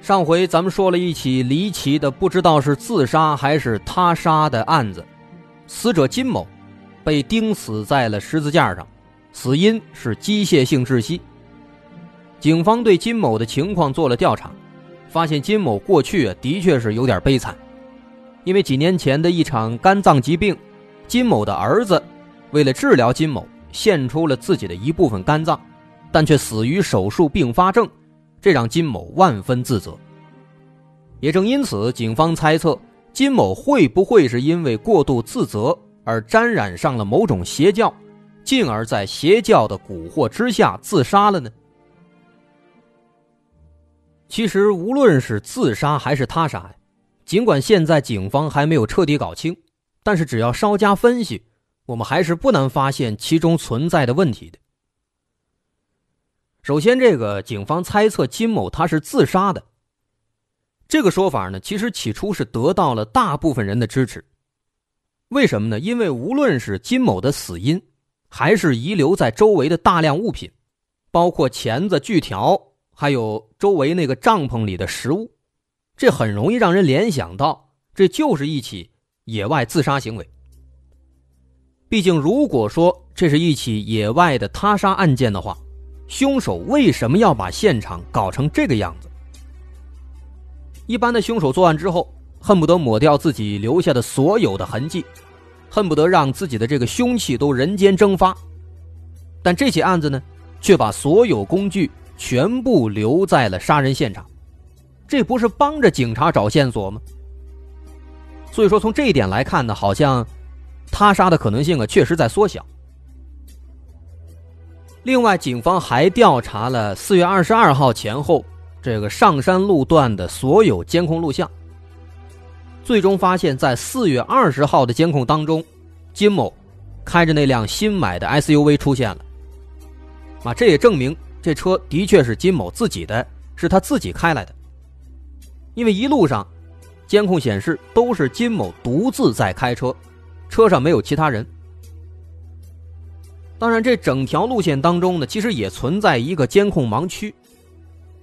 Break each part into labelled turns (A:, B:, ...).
A: 上回咱们说了一起离奇的，不知道是自杀还是他杀的案子。死者金某被钉死在了十字架上，死因是机械性窒息。警方对金某的情况做了调查，发现金某过去的确是有点悲惨，因为几年前的一场肝脏疾病。金某的儿子为了治疗金某，献出了自己的一部分肝脏，但却死于手术并发症，这让金某万分自责。也正因此，警方猜测金某会不会是因为过度自责而沾染上了某种邪教，进而在邪教的蛊惑之下自杀了呢？其实，无论是自杀还是他杀，尽管现在警方还没有彻底搞清。但是，只要稍加分析，我们还是不难发现其中存在的问题的。首先，这个警方猜测金某他是自杀的，这个说法呢，其实起初是得到了大部分人的支持。为什么呢？因为无论是金某的死因，还是遗留在周围的大量物品，包括钳子、锯条，还有周围那个帐篷里的食物，这很容易让人联想到，这就是一起。野外自杀行为。毕竟，如果说这是一起野外的他杀案件的话，凶手为什么要把现场搞成这个样子？一般的凶手作案之后，恨不得抹掉自己留下的所有的痕迹，恨不得让自己的这个凶器都人间蒸发。但这起案子呢，却把所有工具全部留在了杀人现场，这不是帮着警察找线索吗？所以说，从这一点来看呢，好像他杀的可能性啊，确实在缩小。另外，警方还调查了四月二十二号前后这个上山路段的所有监控录像，最终发现，在四月二十号的监控当中，金某开着那辆新买的 SUV 出现了。啊，这也证明这车的确是金某自己的，是他自己开来的，因为一路上。监控显示都是金某独自在开车，车上没有其他人。当然，这整条路线当中呢，其实也存在一个监控盲区，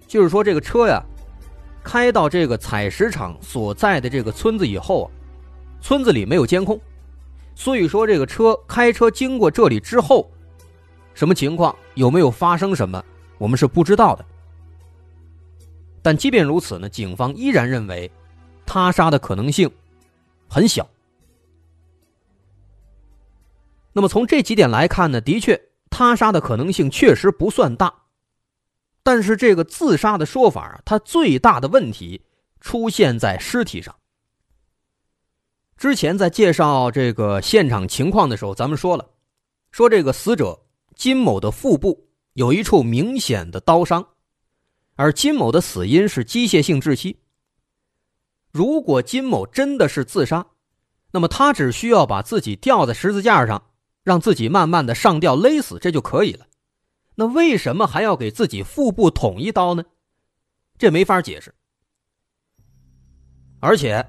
A: 就是说这个车呀，开到这个采石场所在的这个村子以后啊，村子里没有监控，所以说这个车开车经过这里之后，什么情况，有没有发生什么，我们是不知道的。但即便如此呢，警方依然认为。他杀的可能性很小。那么从这几点来看呢，的确，他杀的可能性确实不算大。但是这个自杀的说法，它最大的问题出现在尸体上。之前在介绍这个现场情况的时候，咱们说了，说这个死者金某的腹部有一处明显的刀伤，而金某的死因是机械性窒息。如果金某真的是自杀，那么他只需要把自己吊在十字架上，让自己慢慢的上吊勒死，这就可以了。那为什么还要给自己腹部捅一刀呢？这没法解释。而且，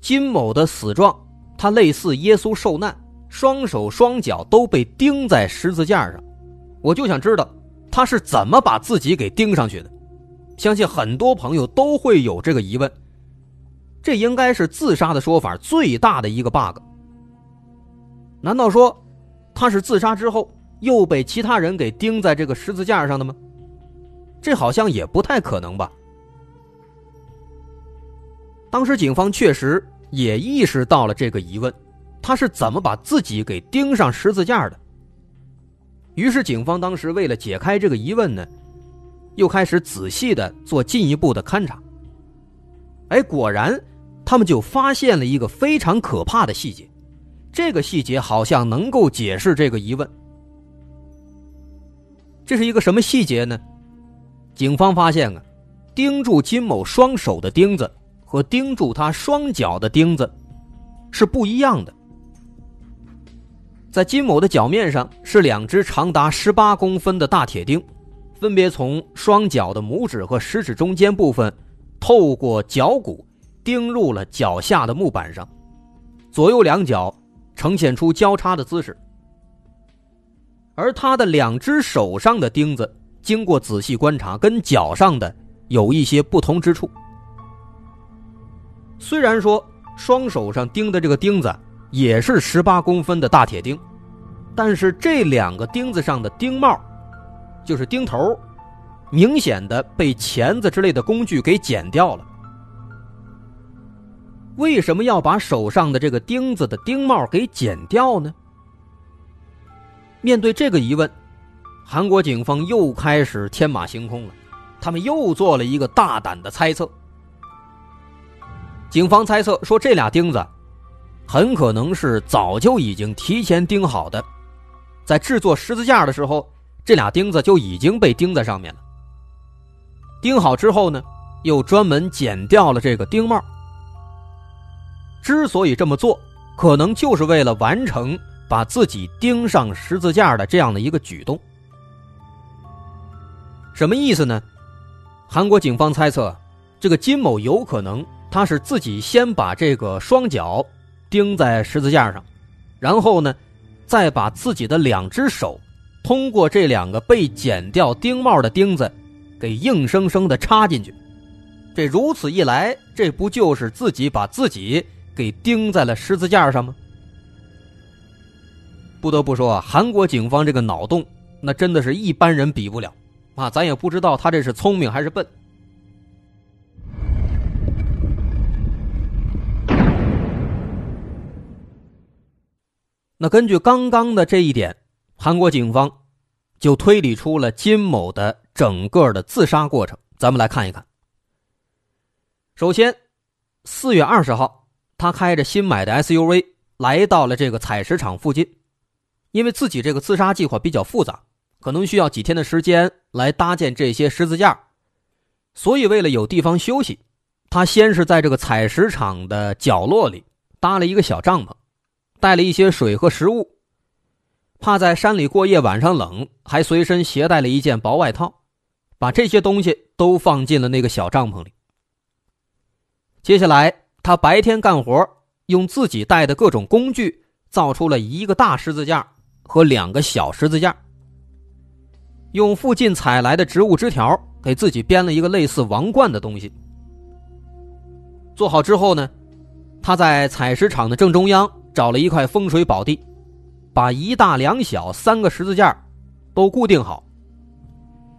A: 金某的死状，他类似耶稣受难，双手双脚都被钉在十字架上。我就想知道他是怎么把自己给钉上去的。相信很多朋友都会有这个疑问。这应该是自杀的说法最大的一个 bug。难道说他是自杀之后又被其他人给钉在这个十字架上的吗？这好像也不太可能吧。当时警方确实也意识到了这个疑问，他是怎么把自己给钉上十字架的？于是警方当时为了解开这个疑问呢，又开始仔细的做进一步的勘查。哎，果然。他们就发现了一个非常可怕的细节，这个细节好像能够解释这个疑问。这是一个什么细节呢？警方发现啊，钉住金某双手的钉子和钉住他双脚的钉子是不一样的。在金某的脚面上是两只长达十八公分的大铁钉，分别从双脚的拇指和食指中间部分透过脚骨钉入了脚下的木板上，左右两脚呈现出交叉的姿势。而他的两只手上的钉子，经过仔细观察，跟脚上的有一些不同之处。虽然说双手上钉的这个钉子。也是十八公分的大铁钉，但是这两个钉子上的钉帽，就是钉头，明显的被钳子之类的工具给剪掉了。为什么要把手上的这个钉子的钉帽给剪掉呢？面对这个疑问，韩国警方又开始天马行空了，他们又做了一个大胆的猜测。警方猜测说，这俩钉子。很可能是早就已经提前钉好的，在制作十字架的时候，这俩钉子就已经被钉在上面了。钉好之后呢，又专门剪掉了这个钉帽。之所以这么做，可能就是为了完成把自己钉上十字架的这样的一个举动。什么意思呢？韩国警方猜测，这个金某有可能他是自己先把这个双脚。钉在十字架上，然后呢，再把自己的两只手通过这两个被剪掉钉帽的钉子，给硬生生的插进去。这如此一来，这不就是自己把自己给钉在了十字架上吗？不得不说啊，韩国警方这个脑洞，那真的是一般人比不了啊！咱也不知道他这是聪明还是笨。那根据刚刚的这一点，韩国警方就推理出了金某的整个的自杀过程。咱们来看一看。首先，四月二十号，他开着新买的 SUV 来到了这个采石场附近，因为自己这个自杀计划比较复杂，可能需要几天的时间来搭建这些十字架，所以为了有地方休息，他先是在这个采石场的角落里搭了一个小帐篷。带了一些水和食物，怕在山里过夜晚上冷，还随身携带了一件薄外套，把这些东西都放进了那个小帐篷里。接下来，他白天干活，用自己带的各种工具造出了一个大十字架和两个小十字架，用附近采来的植物枝条给自己编了一个类似王冠的东西。做好之后呢，他在采石场的正中央。找了一块风水宝地，把一大两小三个十字架都固定好。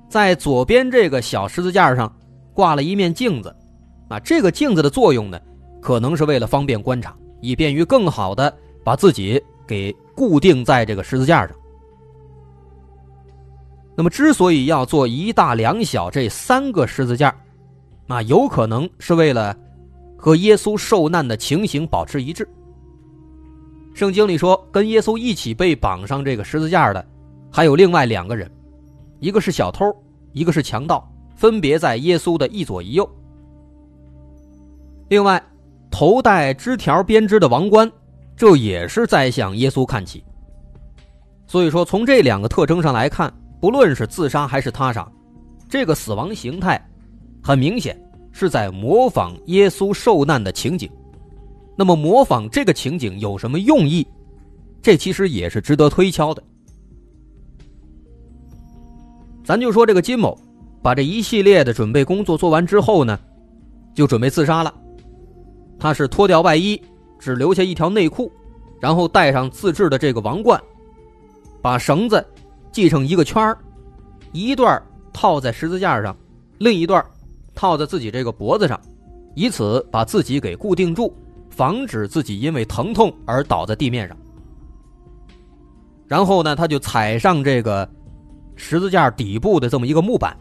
A: 在左边这个小十字架上挂了一面镜子，啊，这个镜子的作用呢，可能是为了方便观察，以便于更好的把自己给固定在这个十字架上。那么，之所以要做一大两小这三个十字架，那有可能是为了和耶稣受难的情形保持一致。圣经里说，跟耶稣一起被绑上这个十字架的，还有另外两个人，一个是小偷，一个是强盗，分别在耶稣的一左一右。另外，头戴枝条编织的王冠，这也是在向耶稣看齐。所以说，从这两个特征上来看，不论是自杀还是他杀，这个死亡形态，很明显是在模仿耶稣受难的情景。那么模仿这个情景有什么用意？这其实也是值得推敲的。咱就说这个金某，把这一系列的准备工作做完之后呢，就准备自杀了。他是脱掉外衣，只留下一条内裤，然后戴上自制的这个王冠，把绳子系成一个圈儿一段套在十字架上，另一段套在自己这个脖子上，以此把自己给固定住。防止自己因为疼痛而倒在地面上，然后呢，他就踩上这个十字架底部的这么一个木板，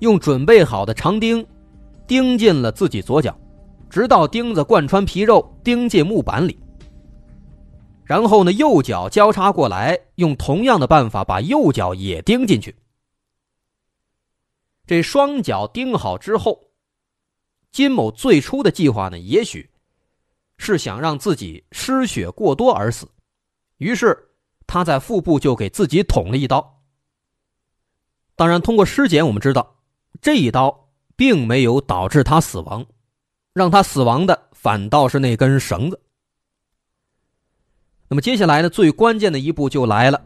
A: 用准备好的长钉钉进了自己左脚，直到钉子贯穿皮肉，钉进木板里。然后呢，右脚交叉过来，用同样的办法把右脚也钉进去。这双脚钉好之后，金某最初的计划呢，也许是想让自己失血过多而死，于是他在腹部就给自己捅了一刀。当然，通过尸检我们知道，这一刀并没有导致他死亡，让他死亡的反倒是那根绳子。那么接下来呢，最关键的一步就来了，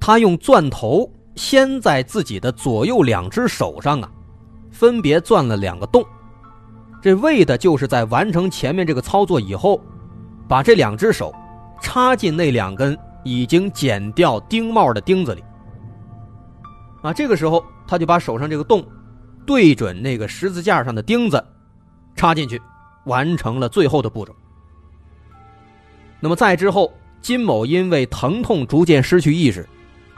A: 他用钻头。先在自己的左右两只手上啊，分别钻了两个洞，这为的就是在完成前面这个操作以后，把这两只手插进那两根已经剪掉钉帽的钉子里。啊，这个时候他就把手上这个洞对准那个十字架上的钉子，插进去，完成了最后的步骤。那么在之后，金某因为疼痛逐渐失去意识。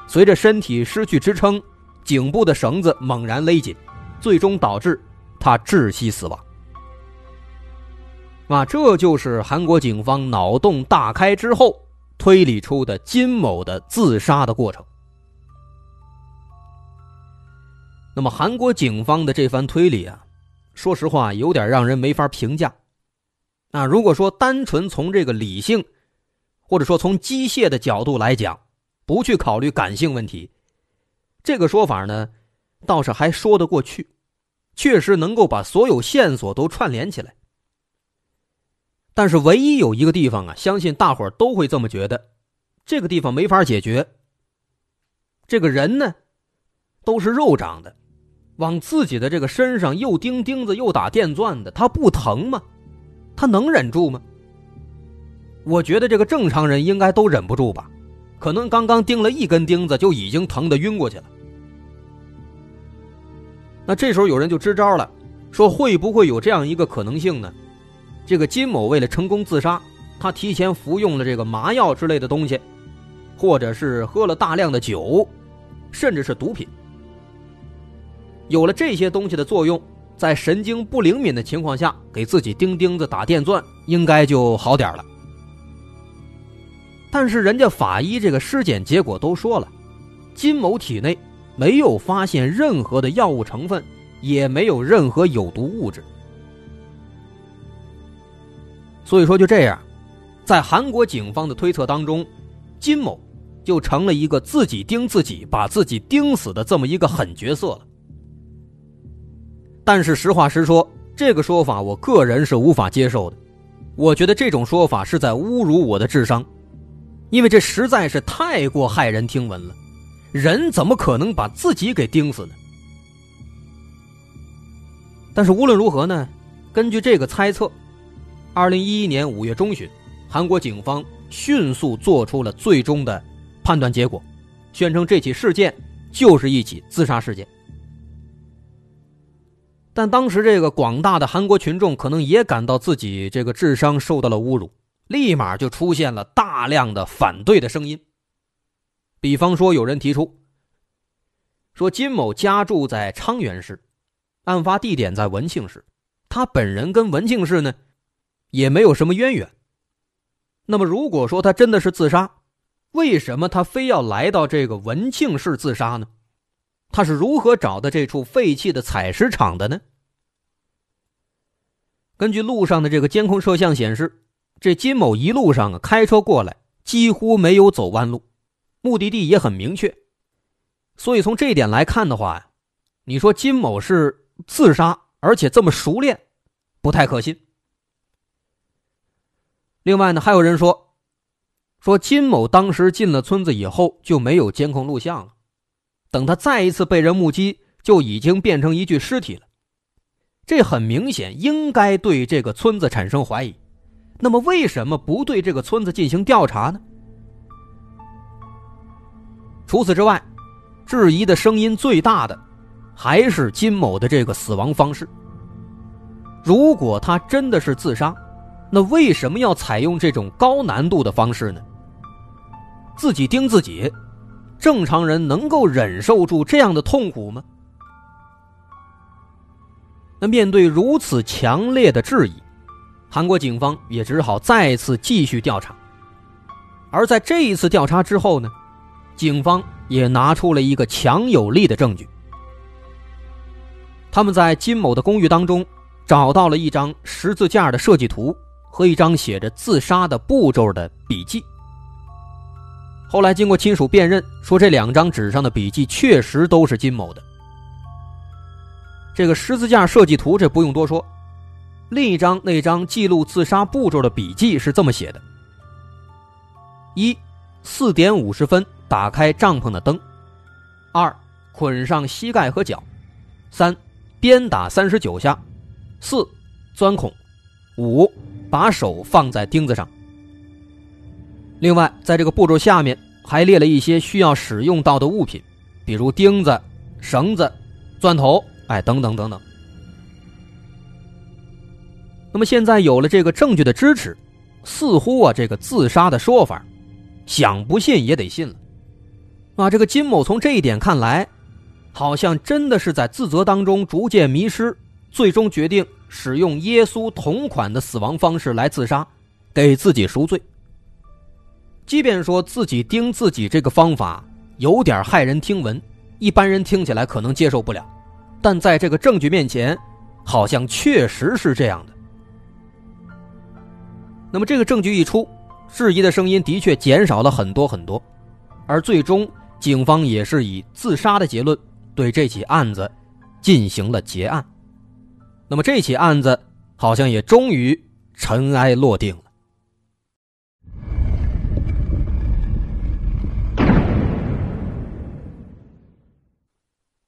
A: 随着身体失去支撑，颈部的绳子猛然勒紧，最终导致他窒息死亡。啊，这就是韩国警方脑洞大开之后推理出的金某的自杀的过程。那么，韩国警方的这番推理啊，说实话有点让人没法评价。啊，如果说单纯从这个理性，或者说从机械的角度来讲，不去考虑感性问题，这个说法呢，倒是还说得过去，确实能够把所有线索都串联起来。但是唯一有一个地方啊，相信大伙都会这么觉得，这个地方没法解决。这个人呢，都是肉长的，往自己的这个身上又钉钉子又打电钻的，他不疼吗？他能忍住吗？我觉得这个正常人应该都忍不住吧。可能刚刚钉了一根钉子，就已经疼得晕过去了。那这时候有人就支招了，说会不会有这样一个可能性呢？这个金某为了成功自杀，他提前服用了这个麻药之类的东西，或者是喝了大量的酒，甚至是毒品。有了这些东西的作用，在神经不灵敏的情况下，给自己钉钉子、打电钻，应该就好点了。但是人家法医这个尸检结果都说了，金某体内没有发现任何的药物成分，也没有任何有毒物质。所以说就这样，在韩国警方的推测当中，金某就成了一个自己钉自己、把自己钉死的这么一个狠角色了。但是实话实说，这个说法我个人是无法接受的，我觉得这种说法是在侮辱我的智商。因为这实在是太过骇人听闻了，人怎么可能把自己给钉死呢？但是无论如何呢，根据这个猜测，二零一一年五月中旬，韩国警方迅速做出了最终的判断结果，宣称这起事件就是一起自杀事件。但当时这个广大的韩国群众可能也感到自己这个智商受到了侮辱。立马就出现了大量的反对的声音。比方说，有人提出说金某家住在昌原市，案发地点在文庆市，他本人跟文庆市呢也没有什么渊源。那么，如果说他真的是自杀，为什么他非要来到这个文庆市自杀呢？他是如何找的这处废弃的采石场的呢？根据路上的这个监控摄像显示。这金某一路上啊开车过来，几乎没有走弯路，目的地也很明确，所以从这一点来看的话呀，你说金某是自杀，而且这么熟练，不太可信。另外呢，还有人说，说金某当时进了村子以后就没有监控录像了，等他再一次被人目击，就已经变成一具尸体了，这很明显应该对这个村子产生怀疑。那么为什么不对这个村子进行调查呢？除此之外，质疑的声音最大的还是金某的这个死亡方式。如果他真的是自杀，那为什么要采用这种高难度的方式呢？自己钉自己，正常人能够忍受住这样的痛苦吗？那面对如此强烈的质疑。韩国警方也只好再次继续调查，而在这一次调查之后呢，警方也拿出了一个强有力的证据。他们在金某的公寓当中找到了一张十字架的设计图和一张写着自杀的步骤的笔记。后来经过亲属辨认，说这两张纸上的笔记确实都是金某的。这个十字架设计图这不用多说，另一张那张记录自杀步骤的笔记是这么写的：一，四点五十分打开帐篷的灯；二，捆上膝盖和脚；三，鞭打三十九下；四，钻孔；五，把手放在钉子上。另外，在这个步骤下面还列了一些需要使用到的物品，比如钉子、绳子、钻头，哎，等等等等。那么现在有了这个证据的支持，似乎啊，这个自杀的说法，想不信也得信了。啊，这个金某从这一点看来，好像真的是在自责当中逐渐迷失，最终决定使用耶稣同款的死亡方式来自杀，给自己赎罪。即便说自己盯自己这个方法有点骇人听闻，一般人听起来可能接受不了，但在这个证据面前，好像确实是这样的。那么这个证据一出，质疑的声音的确减少了很多很多，而最终警方也是以自杀的结论对这起案子进行了结案。那么这起案子好像也终于尘埃落定了。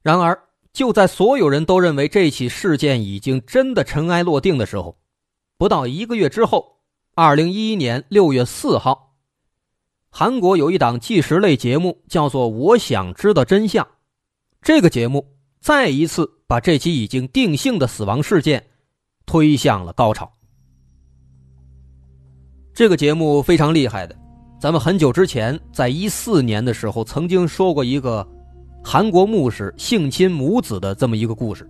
A: 然而，就在所有人都认为这起事件已经真的尘埃落定的时候，不到一个月之后，二零一一年六月四号，韩国有一档纪实类节目叫做《我想知道真相》，这个节目再一次把这起已经定性的死亡事件推向了高潮。这个节目非常厉害的，咱们很久之前在一四年的时候曾经说过一个。韩国牧师性侵母子的这么一个故事，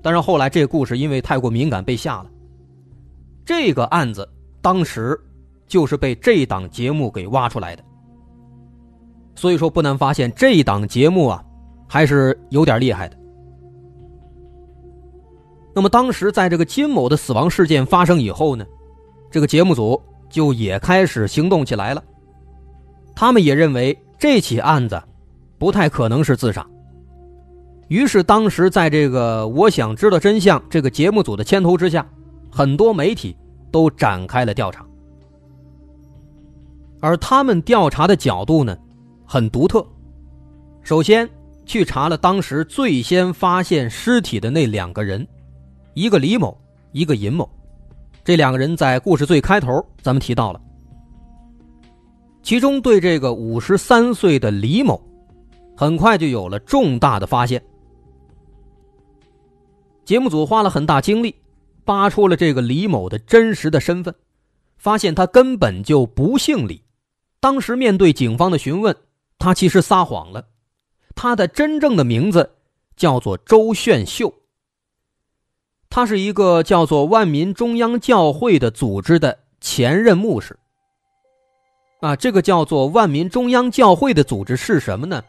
A: 但是后来这个故事因为太过敏感被下了。这个案子当时就是被这档节目给挖出来的，所以说不难发现这档节目啊还是有点厉害的。那么当时在这个金某的死亡事件发生以后呢，这个节目组就也开始行动起来了，他们也认为这起案子。不太可能是自杀。于是，当时在这个“我想知道真相”这个节目组的牵头之下，很多媒体都展开了调查。而他们调查的角度呢，很独特。首先，去查了当时最先发现尸体的那两个人，一个李某，一个尹某。这两个人在故事最开头咱们提到了。其中，对这个五十三岁的李某。很快就有了重大的发现。节目组花了很大精力，扒出了这个李某的真实的身份，发现他根本就不姓李。当时面对警方的询问，他其实撒谎了，他的真正的名字叫做周炫秀。他是一个叫做万民中央教会的组织的前任牧师。啊，这个叫做万民中央教会的组织是什么呢？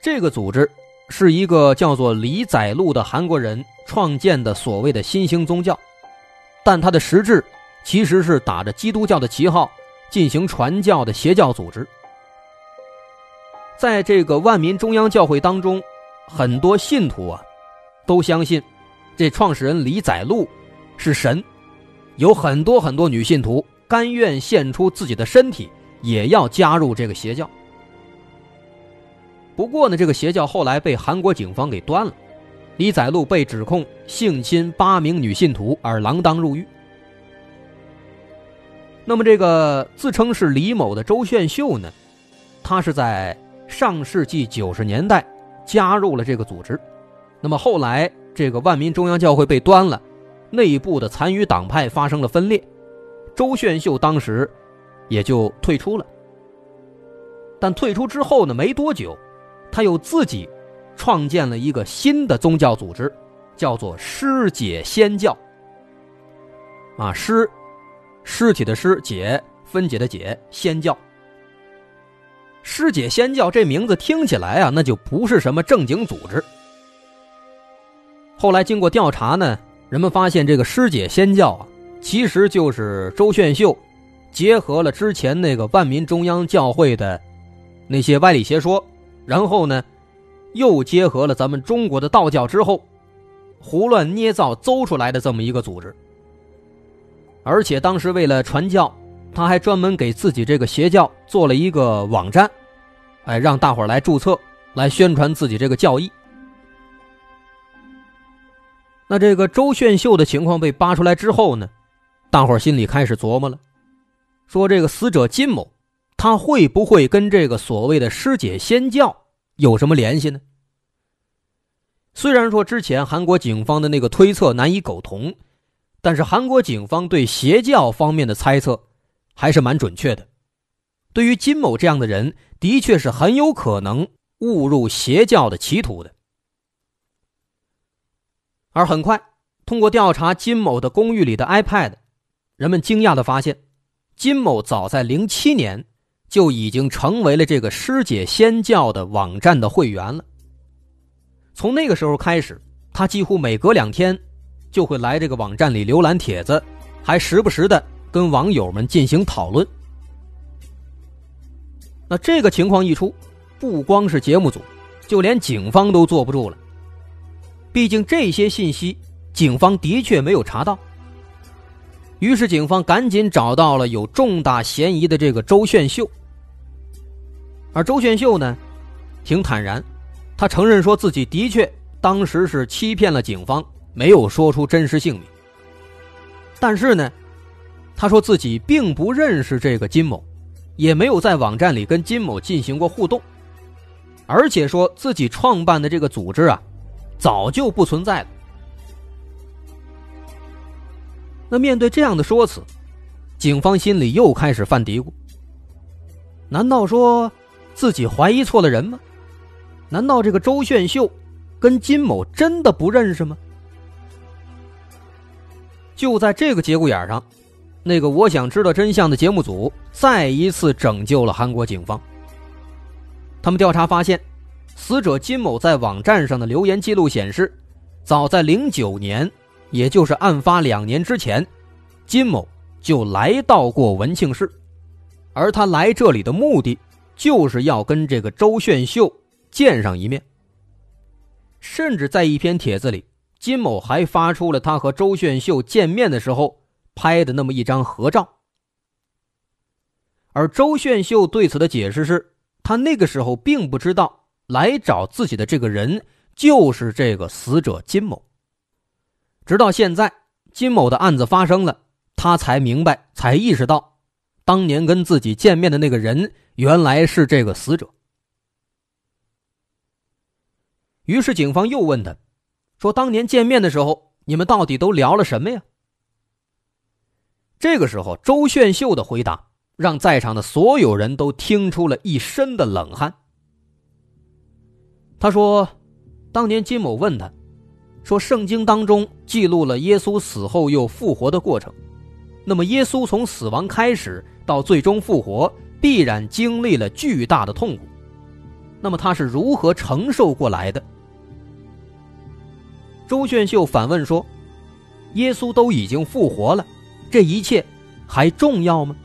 A: 这个组织是一个叫做李载禄的韩国人创建的所谓的新兴宗教，但它的实质其实是打着基督教的旗号进行传教的邪教组织。在这个万民中央教会当中，很多信徒啊都相信这创始人李载禄是神，有很多很多女信徒甘愿献出自己的身体，也要加入这个邪教。不过呢，这个邪教后来被韩国警方给端了，李载禄被指控性侵八名女信徒而锒铛入狱。那么，这个自称是李某的周炫秀呢，他是在上世纪九十年代加入了这个组织。那么后来，这个万民中央教会被端了，内部的残余党派发生了分裂，周炫秀当时也就退出了。但退出之后呢，没多久。他又自己创建了一个新的宗教组织，叫做师解仙教。啊，尸，尸体的尸，解，分解的解，仙教。师解仙教这名字听起来啊，那就不是什么正经组织。后来经过调查呢，人们发现这个师姐仙教啊，其实就是周炫秀结合了之前那个万民中央教会的那些歪理邪说，然后呢，又结合了咱们中国的道教之后，胡乱捏造邹出来的这么一个组织。而且当时为了传教，他还专门给自己这个邪教做了一个网站，哎，让大伙来注册，来宣传自己这个教义。那这个周炫秀的情况被扒出来之后呢，大伙心里开始琢磨了，说这个死者金某，他会不会跟这个所谓的师姐仙教有什么联系呢？虽然说之前韩国警方的那个推测难以苟同。但是韩国警方对邪教方面的猜测还是蛮准确的。对于金某这样的人，的确是很有可能误入邪教的歧途的。而很快，通过调查金某的公寓里的 iPad，人们惊讶的发现，金某早在零七年就已经成为了这个师姐仙教的网站的会员了。从那个时候开始，他几乎每隔两天。就会来这个网站里浏览帖子，还时不时的跟网友们进行讨论。那这个情况一出，不光是节目组，就连警方都坐不住了。毕竟这些信息，警方的确没有查到。于是警方赶紧找到了有重大嫌疑的这个周炫秀。而周炫秀呢，挺坦然，他承认说自己的确当时是欺骗了警方。没有说出真实姓名，但是呢，他说自己并不认识这个金某，也没有在网站里跟金某进行过互动，而且说自己创办的这个组织啊，早就不存在了。那面对这样的说辞，警方心里又开始犯嘀咕：难道说自己怀疑错了人吗？难道这个周炫秀跟金某真的不认识吗？就在这个节骨眼上，那个我想知道真相的节目组再一次拯救了韩国警方。他们调查发现，死者金某在网站上的留言记录显示，早在零九年，也就是案发两年之前，金某就来到过文庆市，而他来这里的目的，就是要跟这个周炫秀见上一面。甚至在一篇帖子里。金某还发出了他和周炫秀见面的时候拍的那么一张合照，而周炫秀对此的解释是，他那个时候并不知道来找自己的这个人就是这个死者金某，直到现在金某的案子发生了，他才明白，才意识到，当年跟自己见面的那个人原来是这个死者。于是警方又问他。说当年见面的时候，你们到底都聊了什么呀？这个时候，周炫秀的回答让在场的所有人都听出了一身的冷汗。他说：“当年金某问他，说圣经当中记录了耶稣死后又复活的过程，那么耶稣从死亡开始到最终复活，必然经历了巨大的痛苦，那么他是如何承受过来的？”周炫秀反问说：“耶稣都已经复活了，这一切还重要吗？”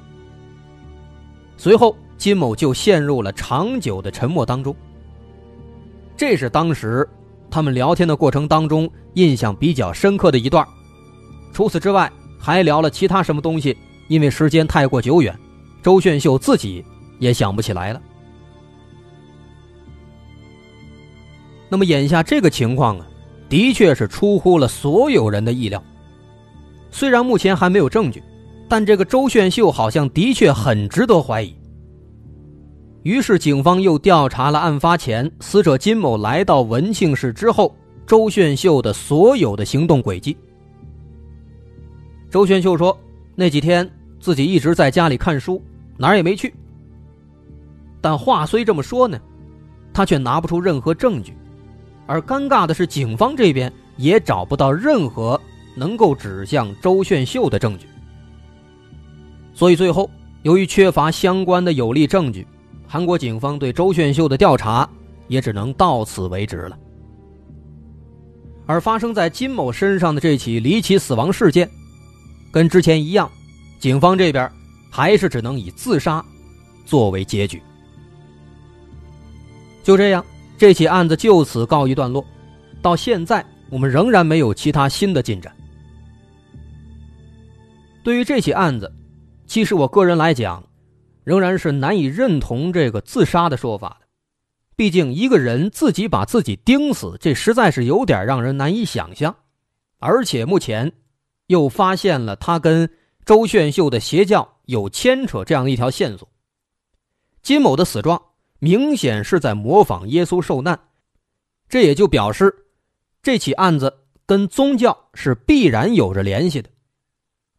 A: 随后，金某就陷入了长久的沉默当中。这是当时他们聊天的过程当中印象比较深刻的一段。除此之外，还聊了其他什么东西？因为时间太过久远，周炫秀自己也想不起来了。那么，眼下这个情况啊？的确是出乎了所有人的意料。虽然目前还没有证据，但这个周炫秀好像的确很值得怀疑。于是，警方又调查了案发前死者金某来到文庆市之后，周炫秀的所有的行动轨迹。周炫秀说，那几天自己一直在家里看书，哪儿也没去。但话虽这么说呢，他却拿不出任何证据。而尴尬的是，警方这边也找不到任何能够指向周炫秀的证据，所以最后由于缺乏相关的有力证据，韩国警方对周炫秀的调查也只能到此为止了。而发生在金某身上的这起离奇死亡事件，跟之前一样，警方这边还是只能以自杀作为结局。就这样，这起案子就此告一段落。到现在，我们仍然没有其他新的进展。对于这起案子，其实我个人来讲，仍然是难以认同这个自杀的说法的。毕竟，一个人自己把自己钉死，这实在是有点让人难以想象。而且，目前又发现了他跟周炫秀的邪教有牵扯这样的一条线索。金某的死状明显是在模仿耶稣受难，这也就表示这起案子跟宗教是必然有着联系的。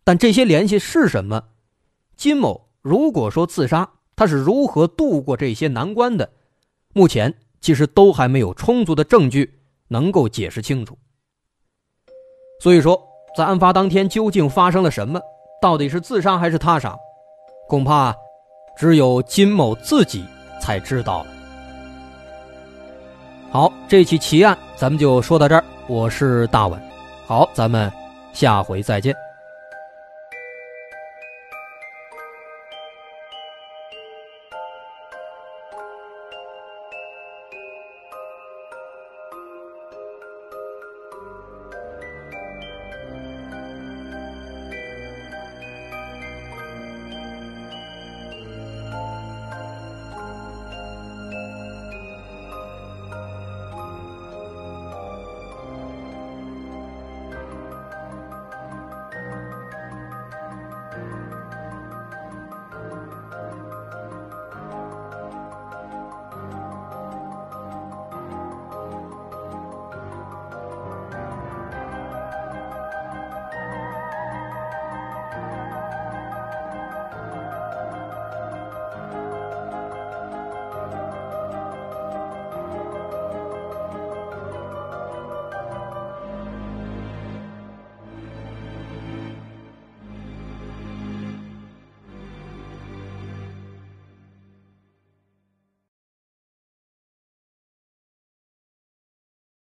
A: 但这些联系是什么？金某如果说自杀，他是如何度过这些难关的？目前其实都还没有充足的证据能够解释清楚。所以说，在案发当天究竟发生了什么？到底是自杀还是他杀？恐怕只有金某自己才知道了。好，这起奇案咱们就说到这儿。我是大文，好，咱们下回再见。